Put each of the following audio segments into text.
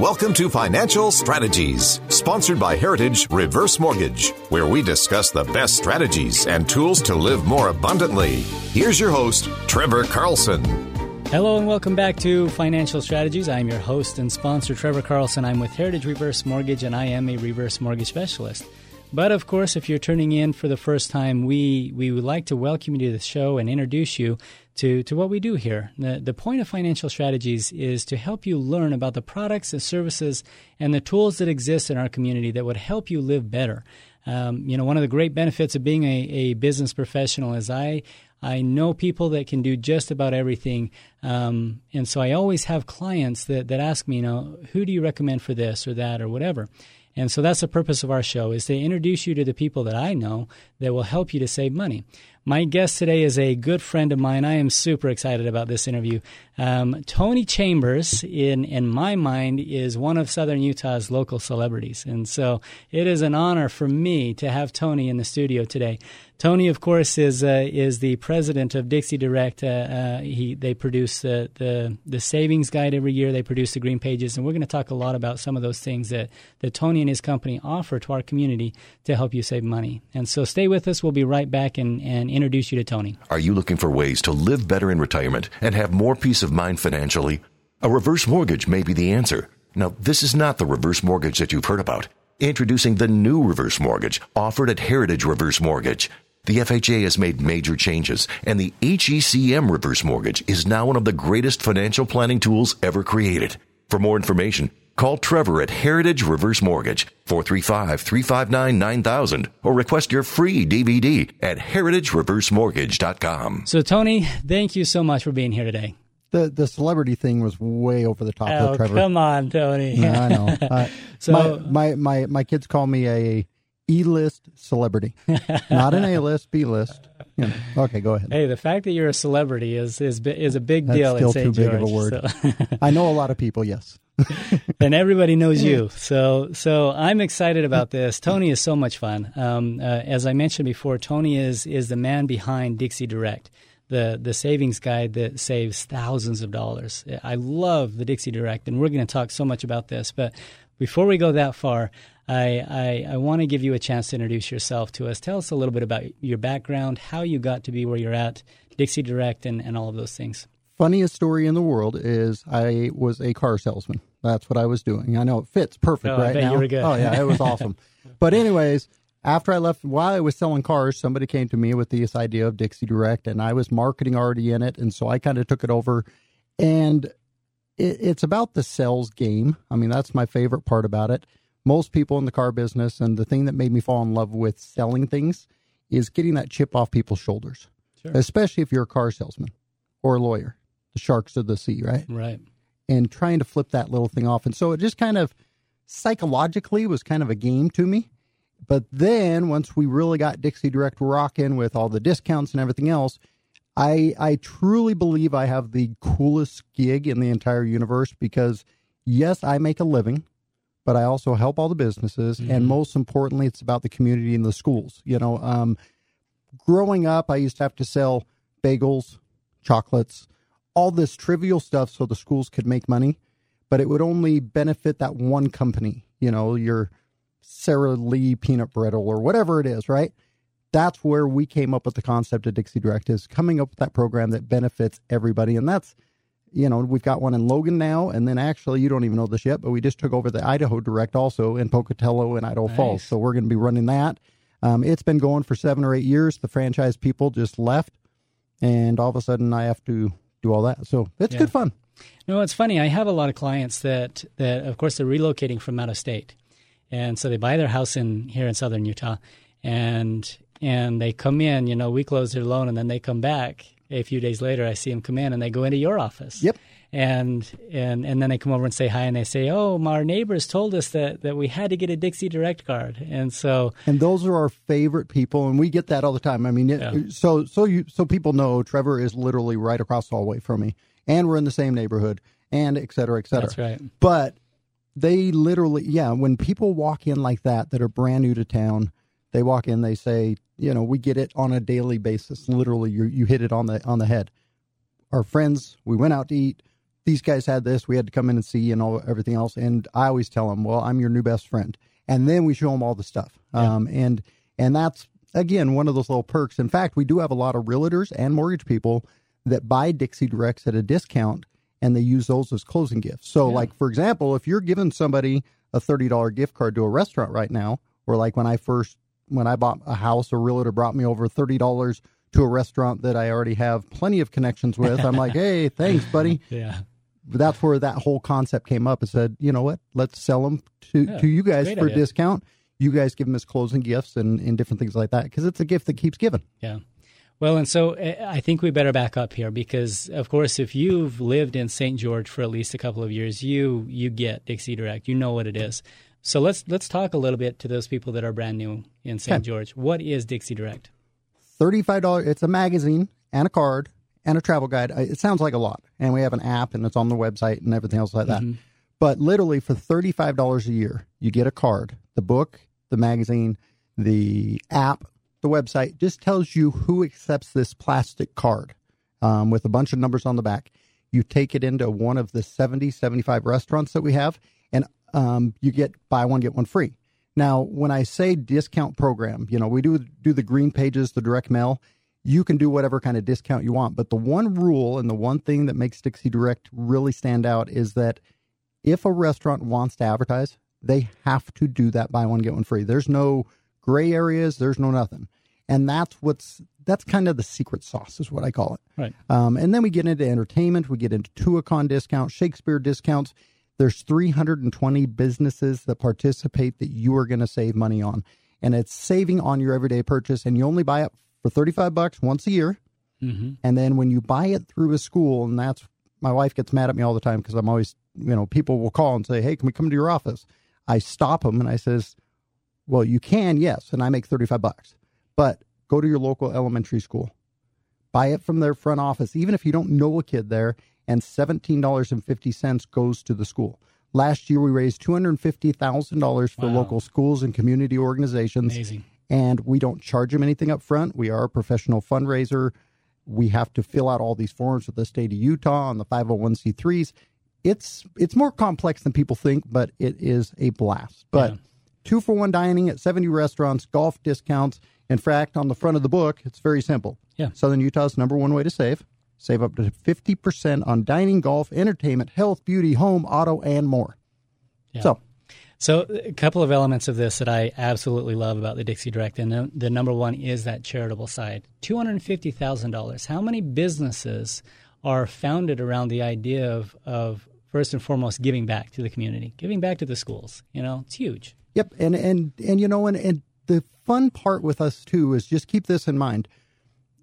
Welcome to Financial Strategies, sponsored by Heritage Reverse Mortgage, where we discuss the best strategies and tools to live more abundantly. Here's your host, Trevor Carlson. Hello and welcome back to Financial Strategies. I'm your host and sponsor, Trevor Carlson. I'm with Heritage Reverse Mortgage and I am a reverse mortgage specialist. But of course, if you're turning in for the first time, we, we would like to welcome you to the show and introduce you to, to what we do here. The, the point of financial strategies is to help you learn about the products and services and the tools that exist in our community that would help you live better. Um, you know, one of the great benefits of being a, a business professional is I I know people that can do just about everything. Um, and so I always have clients that, that ask me, you know, who do you recommend for this or that or whatever? And so that's the purpose of our show is to introduce you to the people that I know that will help you to save money. My guest today is a good friend of mine. I am super excited about this interview. Um, Tony Chambers, in in my mind, is one of Southern Utah's local celebrities, and so it is an honor for me to have Tony in the studio today. Tony, of course, is uh, is the president of Dixie Direct. Uh, uh, he they produce the, the the savings guide every year. They produce the green pages, and we're going to talk a lot about some of those things that that Tony and his company offer to our community to help you save money. And so, stay with us. We'll be right back and and introduce you to Tony. Are you looking for ways to live better in retirement and have more peace of mind financially? A reverse mortgage may be the answer. Now, this is not the reverse mortgage that you've heard about. Introducing the new reverse mortgage offered at Heritage Reverse Mortgage. The FHA has made major changes, and the HECM reverse mortgage is now one of the greatest financial planning tools ever created. For more information, call Trevor at Heritage Reverse Mortgage, 435-359-9000, or request your free DVD at heritagereversemortgage.com. So, Tony, thank you so much for being here today. The the celebrity thing was way over the top, oh, though, Trevor. come on, Tony. Yeah, I know. Uh, so my, my my my kids call me a E-list celebrity, not an A-list, B-list. You know. Okay, go ahead. Hey, the fact that you're a celebrity is is is a big That's deal. Still in too big of a word. so. I know a lot of people. Yes. and everybody knows you. So, so I'm excited about this. Tony is so much fun. Um, uh, as I mentioned before, Tony is is the man behind Dixie Direct, the the savings guide that saves thousands of dollars. I love the Dixie Direct, and we're going to talk so much about this. But before we go that far, I, I, I want to give you a chance to introduce yourself to us. Tell us a little bit about your background, how you got to be where you're at, Dixie Direct, and, and all of those things funniest story in the world is I was a car salesman. That's what I was doing. I know it fits perfect oh, right now. Oh yeah, it was awesome. but anyways, after I left, while I was selling cars, somebody came to me with this idea of Dixie Direct, and I was marketing already in it, and so I kind of took it over. And it, it's about the sales game. I mean, that's my favorite part about it. Most people in the car business, and the thing that made me fall in love with selling things is getting that chip off people's shoulders, sure. especially if you're a car salesman or a lawyer the sharks of the sea, right? Right. And trying to flip that little thing off. And so it just kind of psychologically was kind of a game to me. But then once we really got Dixie Direct rocking with all the discounts and everything else, I I truly believe I have the coolest gig in the entire universe because yes, I make a living, but I also help all the businesses, mm-hmm. and most importantly, it's about the community and the schools. You know, um, growing up, I used to have to sell bagels, chocolates, all this trivial stuff so the schools could make money, but it would only benefit that one company, you know, your Sara Lee peanut brittle or whatever it is, right? That's where we came up with the concept of Dixie Direct is coming up with that program that benefits everybody. And that's, you know, we've got one in Logan now. And then actually, you don't even know this yet, but we just took over the Idaho Direct also in Pocatello and Idaho nice. Falls. So we're going to be running that. Um, it's been going for seven or eight years. The franchise people just left. And all of a sudden, I have to do all that. So it's yeah. good fun. No, it's funny. I have a lot of clients that, that, of course, they're relocating from out of state, and so they buy their house in here in southern Utah, and and they come in. You know, we close their loan, and then they come back a few days later. I see them come in, and they go into your office. Yep. And and and then they come over and say hi, and they say, "Oh, our neighbors told us that that we had to get a Dixie Direct card," and so and those are our favorite people, and we get that all the time. I mean, it, yeah. so so you so people know Trevor is literally right across the hallway from me, and we're in the same neighborhood, and et cetera, et cetera. That's right. But they literally, yeah, when people walk in like that that are brand new to town, they walk in, they say, you know, we get it on a daily basis. Literally, you you hit it on the on the head. Our friends, we went out to eat these guys had this. We had to come in and see and all everything else. And I always tell them, well, I'm your new best friend. And then we show them all the stuff. Yeah. Um, and and that's again one of those little perks. In fact, we do have a lot of realtors and mortgage people that buy Dixie Directs at a discount and they use those as closing gifts. So, Yeah. like for example, if you're giving somebody a thirty dollar gift card to a restaurant right now, or like when I first when I bought a house, a realtor brought me over thirty dollars to a restaurant that I already have plenty of connections with. I'm like, hey, thanks, buddy. Yeah. But that's where that whole concept came up. It said, you know what? Let's sell them to, Yeah, to you guys for a idea. discount. You guys give them as closing gifts and, and different things like that because it's a gift that keeps giving. Yeah. Well, and so uh, I think we better back up here because, of course, if you've lived in St. George for at least a couple of years, you you get Dixie Direct. You know what it is. So let's let's talk a little bit to those people that are brand new in St. Okay. George. What is Dixie Direct? $35. It's a magazine and a card and a travel guide. It sounds like a lot. And we have an app and it's on the website and everything else like that. But literally for $35 a year, you get a card. The book, the magazine, the app, the website just tells you who accepts this plastic card um, with a bunch of numbers on the back. You take it into one of the 70, 75 restaurants that we have, um, you get buy one, get one free. Now, when I say discount program, you know, we do do the green pages, the direct mail. You can do whatever kind of discount you want. But the one rule and the one thing that makes Dixie Direct really stand out is that if a restaurant wants to advertise, they have to do that buy one get one free. There's no gray areas. There's no nothing, and that's what's that's kind of the secret sauce, is what I call it. Right. Um, and then we get into entertainment. We get into Tuacahn discounts, Shakespeare discounts. There's 320 businesses that participate that you are going to save money on, and it's saving on your everyday purchase. And you only buy it for 35 bucks once a year. Mm-hmm. And then when you buy it through a school, and that's my wife gets mad at me all the time because I'm always, you know, people will call and say, "Hey, can we come to your office?" I stop them and I says, "Well, you can, yes, and I make 35 bucks, but go to your local elementary school, buy it from their front office, even if you don't know a kid there, and $17.50 goes to the school." Last year, we raised $250,000 for Wow. local schools and community organizations Amazing. and we don't charge them anything up front. We are a professional fundraiser. We have to fill out all these forms with the state of Utah on the 501c3s. It's it's more complex than people think, but it is a blast. But Yeah. two for one dining at 70 restaurants, golf discounts. In fact, on the front of the book, it's very simple. Yeah. Southern Utah's number one way to save. Save up to 50% on dining, golf, entertainment, health, beauty, home, auto, and more. Yeah. So, So, a couple of elements of this that I absolutely love about the Dixie Direct, and the- the number one is that charitable side. Two hundred fifty thousand dollars. How many businesses are founded around the idea of of first and foremost giving back to the community, giving back to the schools? You know, it's huge. Yep, and and and you know, and and the fun part with us too is just keep this in mind.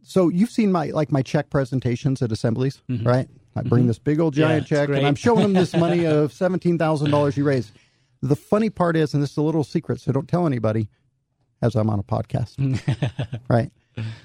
So you've seen my like my check presentations at assemblies, right? I bring this big old Mm-hmm. Yeah, giant check, and I'm showing them this money of seventeen thousand dollars you raised. The funny part is, and this is a little secret, so don't tell anybody, as I'm on a podcast, right?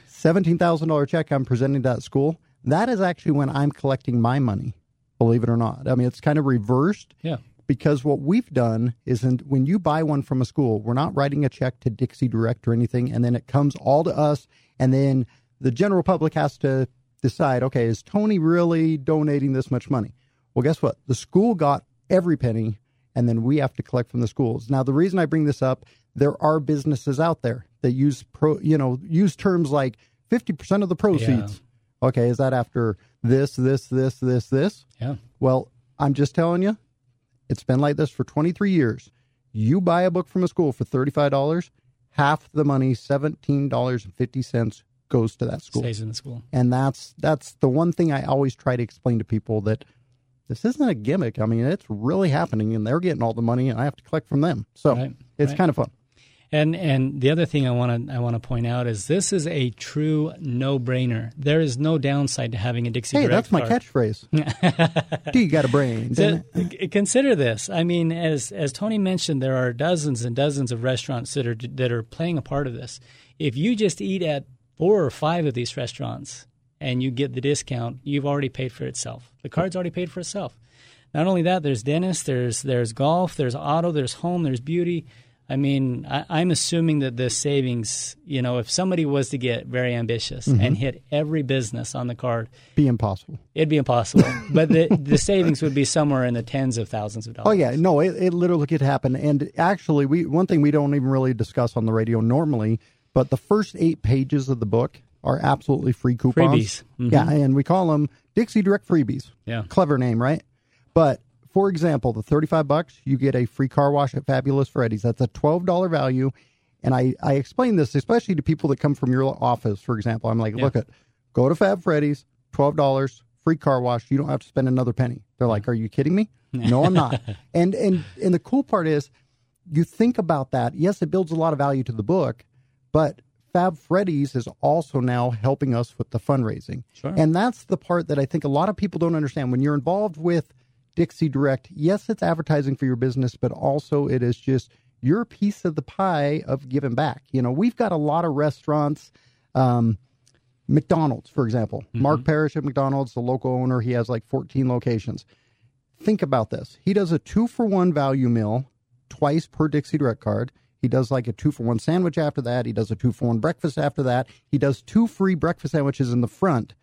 Seventeen thousand dollar check I'm presenting to that school. That is actually when I'm collecting my money. Believe it or not, I mean it's kind of reversed Yeah. because what we've done is in, when you buy one from a school, we're not writing a check to Dixie Direct or anything, and then it comes all to us, and then the general public has to decide, okay, is Tony really donating this much money? Well, guess what? The school got every penny, and then we have to collect from the schools. Now, the reason I bring this up, there are businesses out there that use pro, you know, use terms like fifty percent of the proceeds. Okay, is that after this, this, this, this, this? Yeah. Well, I'm just telling you, it's been like this for 23 years. You buy a book from a school for $35, half the money, $17.50 goes to that school. Stays in the school. And that's that's the one thing I always try to explain to people that this isn't a gimmick. I mean, it's really happening and they're getting all the money and I have to collect from them. So, Right, it's right. kind of fun. And and the other thing I want to I want to point out is this is a true no brainer. There is no downside to having a Dixie Hey, that's my catchphrase. Do you got a brain? So, didn't it? c- consider this. I mean, as as Tony mentioned, there are dozens and dozens of restaurants that are that are playing a part of this. If you just eat at four or five of these restaurants and you get the discount, you've already paid for itself. The card's already paid for itself. Not only that, there's dentist, there's there's golf, there's auto, there's home, there's beauty. I mean, I, am assuming that the savings, you know, if somebody was to get very ambitious mm-hmm. and hit every business on the card, be impossible. It'd be impossible. but the the savings would be somewhere in the tens of thousands of dollars. Oh yeah, no, it, it literally could happen. And actually, we one thing we don't even really discuss on the radio normally, but the first eight pages of the book are absolutely free coupons. Freebies. Mm-hmm. Yeah, and we call them Dixie Direct freebies. Yeah, clever name, right? But for example, the 35 bucks, you get a free car wash at Fabulous Freddy's. That's a $12 value. And I, I explain this especially to people that come from your office, for example. I'm like, yeah. look at go to Fab Freddy's, $12, free car wash. You don't have to spend another penny. They're like, Are you kidding me? no, I'm not. And and and the cool part is you think about that. Yes, it builds a lot of value to the book, but Fab Freddy's is also now helping us with the fundraising. Sure. And that's the part that I think a lot of people don't understand. When you're involved with Dixie Direct, yes, it's advertising for your business, but also it is just your piece of the pie of giving back. You know, we've got a lot of restaurants. Um, McDonald's, for example, mm-hmm. Mark Parrish at McDonald's, the local owner, he has like 14 locations. Think about this. He does a two for one value meal twice per Dixie Direct card. He does like a two for one sandwich after that. He does a two for one breakfast after that. He does two free breakfast sandwiches in the front.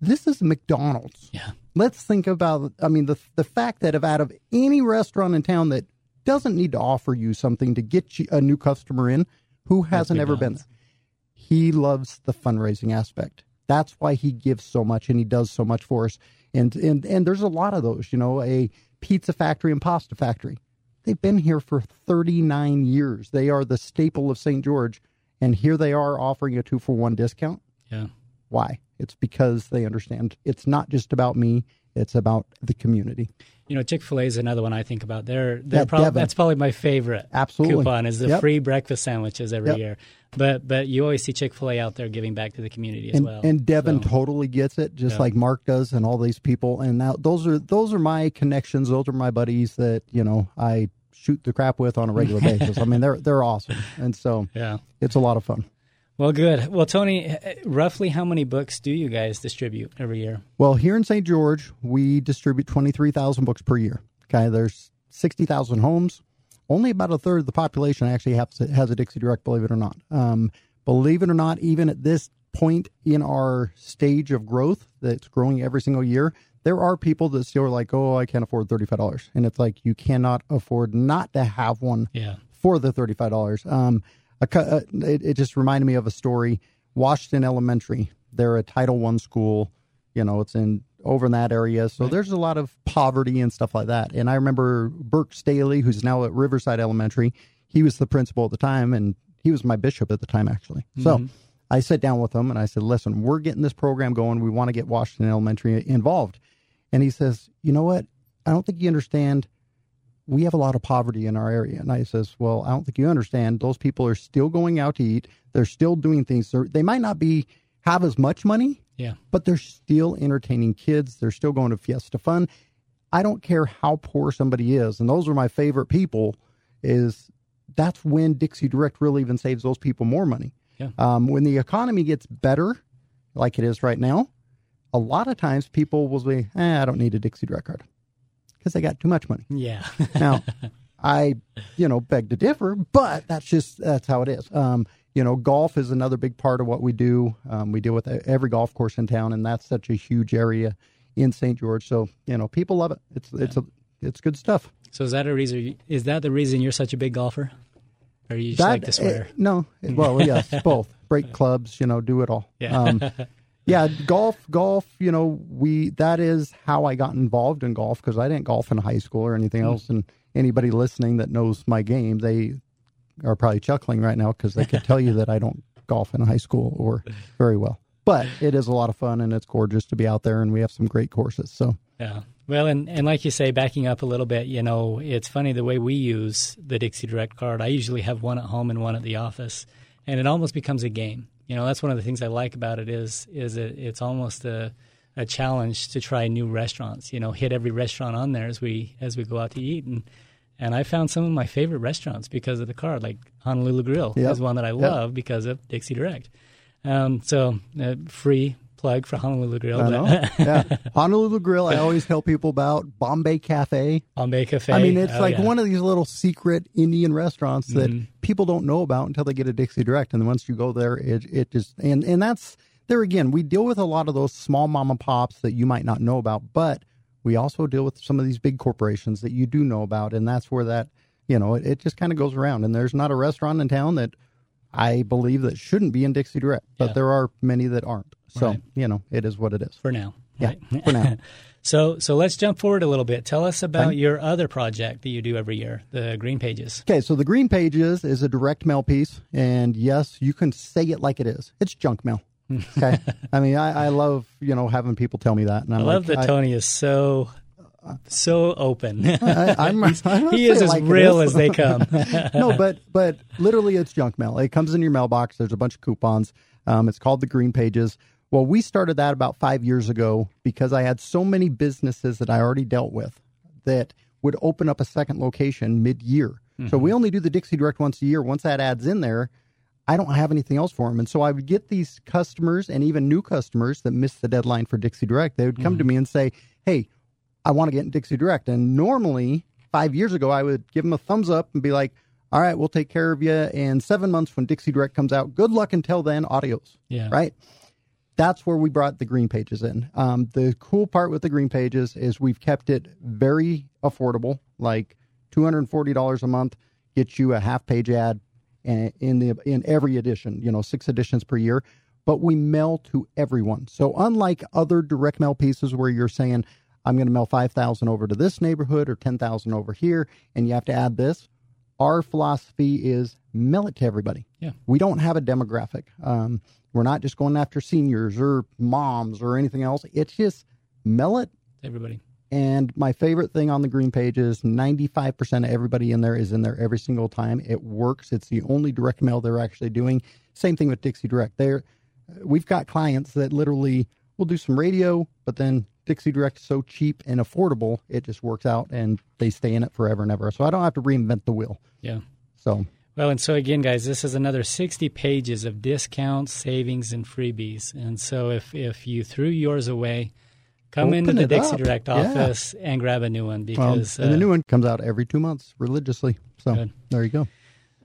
This is McDonald's. Yeah. Let's think about, I mean, the, the fact that if out of any restaurant in town that doesn't need to offer you something to get you a new customer in who hasn't ever been there, he loves the fundraising aspect. That's why he gives so much and he does so much for us. And, and, and there's a lot of those, you know, a pizza factory and pasta factory. They've been here for 39 years. They are the staple of St. George. And here they are offering a two for one discount. Yeah. Why? It's because they understand it's not just about me, it's about the community. You know, Chick Fil A is another one I think about. They're, they're prob- that's probably my favorite Absolutely. coupon is the yep. free breakfast sandwiches every yep. year. But but you always see Chick Fil A out there giving back to the community as and, well. And Devin so. totally gets it, just like Mark does, and all these people. And now those are those are my connections. Those are my buddies that you know I shoot the crap with on a regular basis. I mean, they're they're awesome, and so yeah, it's a lot of fun. Well, good. Well, Tony, roughly how many books do you guys distribute every year? Well, here in St. George, we distribute 23,000 books per year. Okay, there's 60,000 homes. Only about a third of the population actually has, has a Dixie Direct, believe it or not. Um, believe it or not, even at this point in our stage of growth that's growing every single year, there are people that still are like, oh, I can't afford $35. And it's like, you cannot afford not to have one yeah. for the $35. Um, a, uh, it, it just reminded me of a story. Washington Elementary, they're a Title One school. You know, it's in over in that area, so right. there's a lot of poverty and stuff like that. And I remember Burke Staley, who's now at Riverside Elementary. He was the principal at the time, and he was my bishop at the time, actually. Mm-hmm. So I sat down with him and I said, "Listen, we're getting this program going. We want to get Washington Elementary involved." And he says, "You know what? I don't think you understand we have a lot of poverty in our area. And I says, well, I don't think you understand. Those people are still going out to eat. They're still doing things. They're, they might not be have as much money, yeah, but they're still entertaining kids. They're still going to Fiesta Fun. I don't care how poor somebody is, and those are my favorite people. Is that's when Dixie Direct really even saves those people more money. Yeah. Um, when the economy gets better, like it is right now, a lot of times people will say, eh, "I don't need a Dixie Direct card." Because they got too much money. Yeah. now, I, you know, beg to differ, but that's just that's how it is. Um, you know, golf is another big part of what we do. Um, we deal with every golf course in town, and that's such a huge area in St. George. So you know, people love it. It's yeah. it's a it's good stuff. So is that a reason? Is that the reason you're such a big golfer? Or you just that, like to swear? It, no. Well, yes, both. Break clubs, you know, do it all. Yeah. Um, yeah, golf, golf. You know, we that is how I got involved in golf because I didn't golf in high school or anything mm. else. And anybody listening that knows my game, they are probably chuckling right now because they could tell you that I don't golf in high school or very well. But it is a lot of fun and it's gorgeous to be out there, and we have some great courses. So yeah. Well, and, and like you say, backing up a little bit, you know, it's funny the way we use the Dixie Direct card. I usually have one at home and one at the office, and it almost becomes a game you know that's one of the things I like about it is is it, it's almost a a challenge to try new restaurants. You know, hit every restaurant on there as we as we go out to eat and. And I found some of my favorite restaurants because of the card, like Honolulu Grill yep. is one that I love yep. because of Dixie Direct. Um, so uh, free plug for Honolulu Grill. I know. yeah. Honolulu Grill, I always tell people about Bombay Cafe. Bombay Cafe. I mean, it's Oh, like yeah. Mm-hmm. one of these little secret Indian restaurants that people don't know about until they get a Dixie Direct. And then once you go there, it, it just, and, and that's, there again, we deal with a lot of those small mom and pops that you might not know about, but we also deal with some of these big corporations that you do know about. And that's where that, you know, it, it just kind of goes around. And there's not a restaurant in town that I believe that shouldn't be in Dixie Direct, but Yeah. there are many that aren't. So, Right. you know, it is what it is. for now. Yeah, right? for now. So, so let's jump forward a little bit. Tell us about your other project that you do every year, the Green Pages. Okay, so the Green Pages is a direct mail piece, and yes, you can say it like it is. It's junk mail. Okay, I mean, I, I love you know having people tell me that, and I'm I love like, that Tony is so so open. I, I'm, he is as like real as they come. no, but but literally, it's junk mail. It comes in your mailbox. There's a bunch of coupons. Um, it's called the Green Pages. Well, we started that about five years ago because I had so many businesses that I already dealt with that would open up a second location mid-year. So we only do the Dixie Direct once a year. Once that adds in there, I don't have anything else for them. And so I would get these customers and even new customers that missed the deadline for Dixie Direct. They would come to me and say, "Hey, I want to get in Dixie Direct." And normally, five years ago, I would give them a thumbs up and be like, "All right, we'll take care of you." And seven months when Dixie Direct comes out, good luck until then. audios. Yeah. Right. That's where we brought the green pages in. Um, the cool part with the green pages is we've kept it very affordable, like two hundred and forty dollars a month gets you a half page ad in in the in every edition. You know, six editions per year. But we mail to everyone. So unlike other direct mail pieces where you're saying I'm going to mail five thousand over to this neighborhood or ten thousand over here, and you have to add this, our philosophy is mail it to everybody. Yeah. We don't have a demographic. Um, we're not just going after seniors or moms or anything else. It's just mail it. Everybody. And my favorite thing on the green page is 95% of everybody in there is in there every single time. It works. It's the only direct mail they're actually doing. Same thing with Dixie Direct. They're, we've got clients that literally will do some radio, but then Dixie Direct is so cheap and affordable, it just works out and they stay in it forever and ever. So I don't have to reinvent the wheel. Yeah. So Well, and so again, guys, this is another 60 pages of discounts, savings, and freebies. And so if, if you threw yours away, come into the Dixie up. Direct Yeah. office and grab a new one Um, because and the uh, new one comes out every two months religiously. So Good. there you go.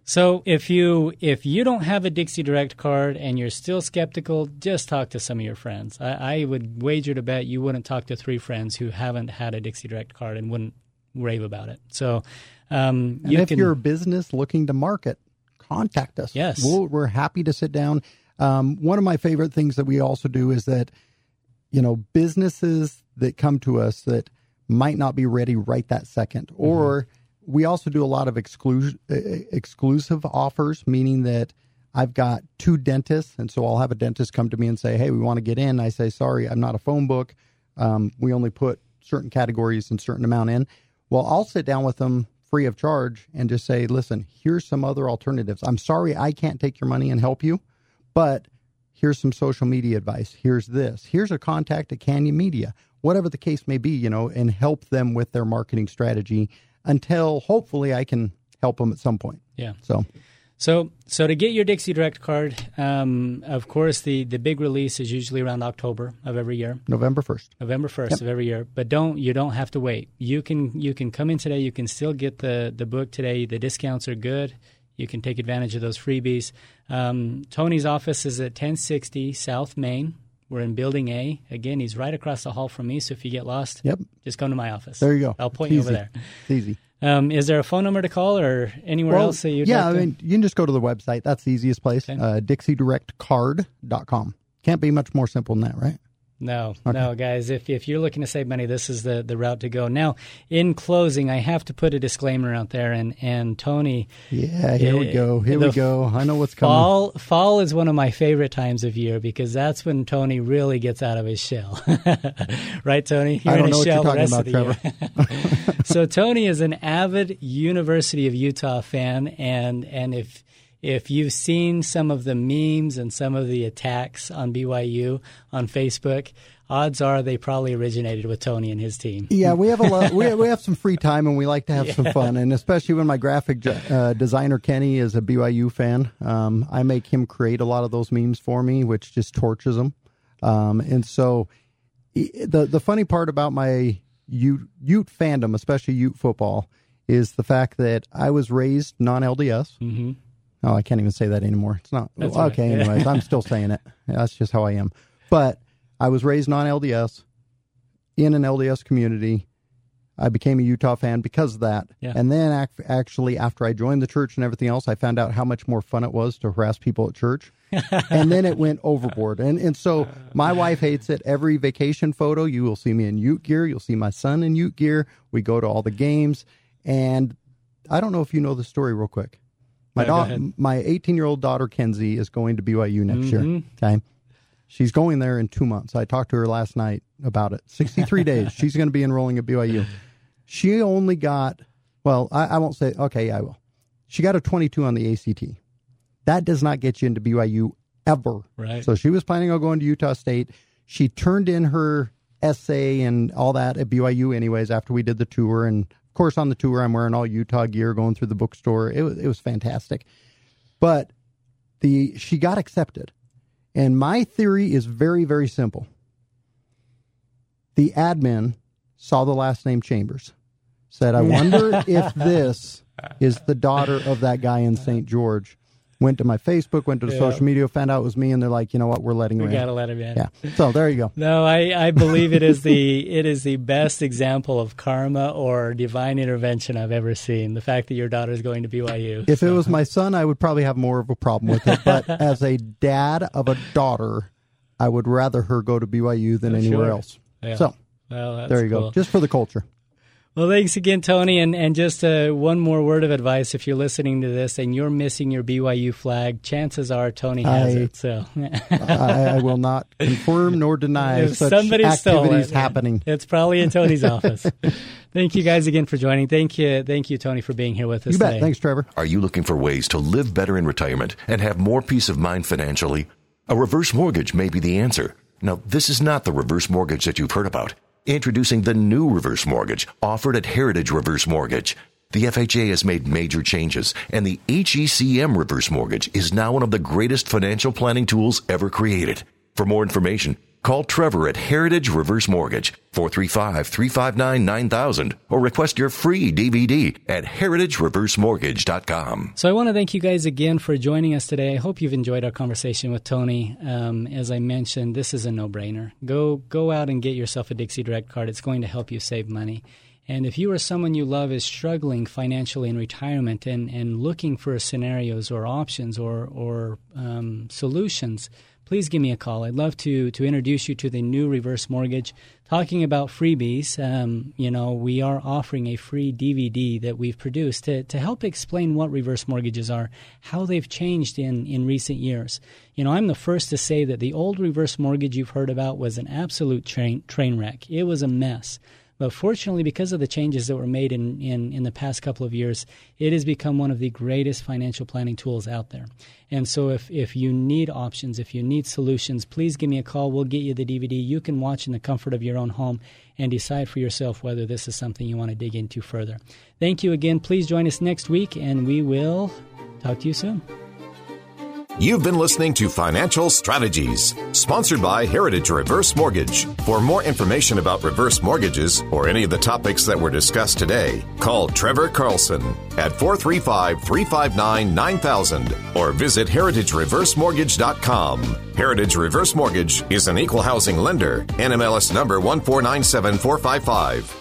So if you if you don't have a Dixie Direct card and you're still skeptical, just talk to some of your friends. I, I would wager to bet you wouldn't talk to three friends who haven't had a Dixie Direct card and wouldn't rave about it. So um, And you if can you're a business looking to market, contact us. Yes. we'll, we're happy to sit down. Um, one of my favorite things that we also do is that, you know, businesses that come to us that might not be ready right that 2nd Mm-hmm. We also do a lot of exclusive exclusive offers, meaning that I've got two dentists, and so I'll have a dentist come to me and say, "Hey, we want to get in." I say, "Sorry, I'm not a phone book. Um, we only put certain categories and certain amount in." Well, I'll sit down with them free of charge and just say, "Listen, here's some other alternatives. I'm sorry I can't take your money and help you, but here's some social media advice. Here's this. Here's a contact at Canyon Media, whatever the case may be, you know, and help them with their marketing strategy until hopefully I can help them at some point. yeah. So, So, so to get your Dixie Direct card, um, of course, the, the big release is usually around October of every year, November 1st. November first of every year. But don't you don't have to wait. You can you can come in today. You can still get the the book today. The discounts are good. You can take advantage of those freebies. Um, Tony's office is at 1060 South Main. We're in Building A. Again, he's right across the hall from me. So if you get lost, Yep. just come to my office. There you go. I'll point It's you over there. It's easy. Um, is there a phone number to call or anywhere Well, else that you'd yeah, like I mean, you can just go to the website. That's the easiest place. Okay. Uh, DixieDirectCard.com. Can't be much more simple than that, right? No, no, guys. If if you're looking to save money, this is the, the route to go. Now, in closing, I have to put a disclaimer out there, and and Tony, Yeah, here we Eh, go. Here we go. I know what's coming. fall fall is one of my favorite times of year because that's when Tony really gets out of his shell, right, Tony? You're I don't in know what you're talking about, year. so Tony is an avid University of Utah fan, and and if if you've seen some of the memes and some of the attacks on BYU on Facebook, odds are they probably originated with Tony and his team. Yeah, we have a lot. We, we have some free time, and we like to have some fun. And especially when my graphic uh, designer Kenny is a BYU fan, um, I make him create a lot of those memes for me, which just torches him. Um, and so the the funny part about my Ute, Ute fandom, especially Ute football, is the fact that I was raised non LDS. Mm-hmm. Oh, I can't even say that anymore. It's not That's okay. right. anyways, I'm still saying it. That's just how I am. But I was raised non LDS in an LDS community. I became a Utah fan because of that. Yeah. And then ac- actually, after I joined the church and everything else, I found out how much more fun it was to harass people at church. and then it went overboard. And and so my wife hates it. Every vacation photo, you will see me in Ute gear. You'll see my son in Ute gear. We go to all the games. And I don't know if you know the story real quick. My Yeah, go da- ahead. my 18 year old daughter Kenzie is going to BYU next year. Mm-hmm. Okay. She's going there in two months. I talked to her last night about it. 63 days. She's going to be enrolling at BYU. She only got, well, I, I won't say, okay, I will. She got a 22 on the ACT. That does not get you into BYU ever. Right. So she was planning on going to Utah State. She turned in her essay and all that at BYU, anyways, after we did the tour. And course, on the tour, I'm wearing all Utah gear, going through the bookstore. It was, it was fantastic. But the she got accepted. And my theory is very, very simple. The admin saw the last name Chambers, said, I wonder if this is the daughter of that guy in St. George. Went to my Facebook, went to the Yeah. social media, found out it was me, and they're like, you know what, we're letting you. We in. gotta let him in. Yeah. So there you go. No, I, I believe it is the it is the best example of karma or divine intervention I've ever seen. The fact that your daughter is going to BYU. If it was my son, I would probably have more of a problem with it. But as a dad of a daughter, I would rather her go to BYU than Oh, anywhere sure. else. Yeah. So well, that's there you cool. go. Just for the culture. Well, thanks again, Tony. And, and just uh, one more word of advice if you're listening to this and you're missing your BYU flag, chances are Tony has I- it. So I, I will not confirm nor deny if such somebody stole activities it, happening. it's probably in Tony's office. Thank you guys again for joining. Thank you, thank you, Tony, for being here with us You bet. today. Thanks, Trevor. Are you looking for ways to live better in retirement and have more peace of mind financially? A reverse mortgage may be the answer. Now, this is not the reverse mortgage that you've heard about. Introducing the new reverse mortgage offered at Heritage Reverse Mortgage. The FHA has made major changes, and the HECM reverse mortgage is now one of the greatest financial planning tools ever created. For more information, call Trevor at Heritage Reverse Mortgage, 435-359-9000, or request your free DVD at heritagereversemortgage.com. So I want to thank you guys again for joining us today. I hope you've enjoyed our conversation with Tony. Um, as I mentioned, this is a no-brainer. Go go out and get yourself a Dixie Direct card. It's going to help you save money. And if you or someone you love is struggling financially in retirement and, and looking for scenarios or options or, or um, solutions, please give me a call. I'd love to to introduce you to the new reverse mortgage. Talking about freebies, um, you know, we are offering a free DVD that we've produced to, to help explain what reverse mortgages are, how they've changed in, in recent years. You know, I'm the first to say that the old reverse mortgage you've heard about was an absolute train, train wreck. It was a mess. But fortunately, because of the changes that were made in, in, in the past couple of years, it has become one of the greatest financial planning tools out there. And so, if, if you need options, if you need solutions, please give me a call. We'll get you the DVD. You can watch in the comfort of your own home and decide for yourself whether this is something you want to dig into further. Thank you again. Please join us next week, and we will talk to you soon. You've been listening to Financial Strategies, sponsored by Heritage Reverse Mortgage. For more information about reverse mortgages or any of the topics that were discussed today, call Trevor Carlson at 435 359 9000 or visit heritagereversemortgage.com. Heritage Reverse Mortgage is an equal housing lender, NMLS number 1497455.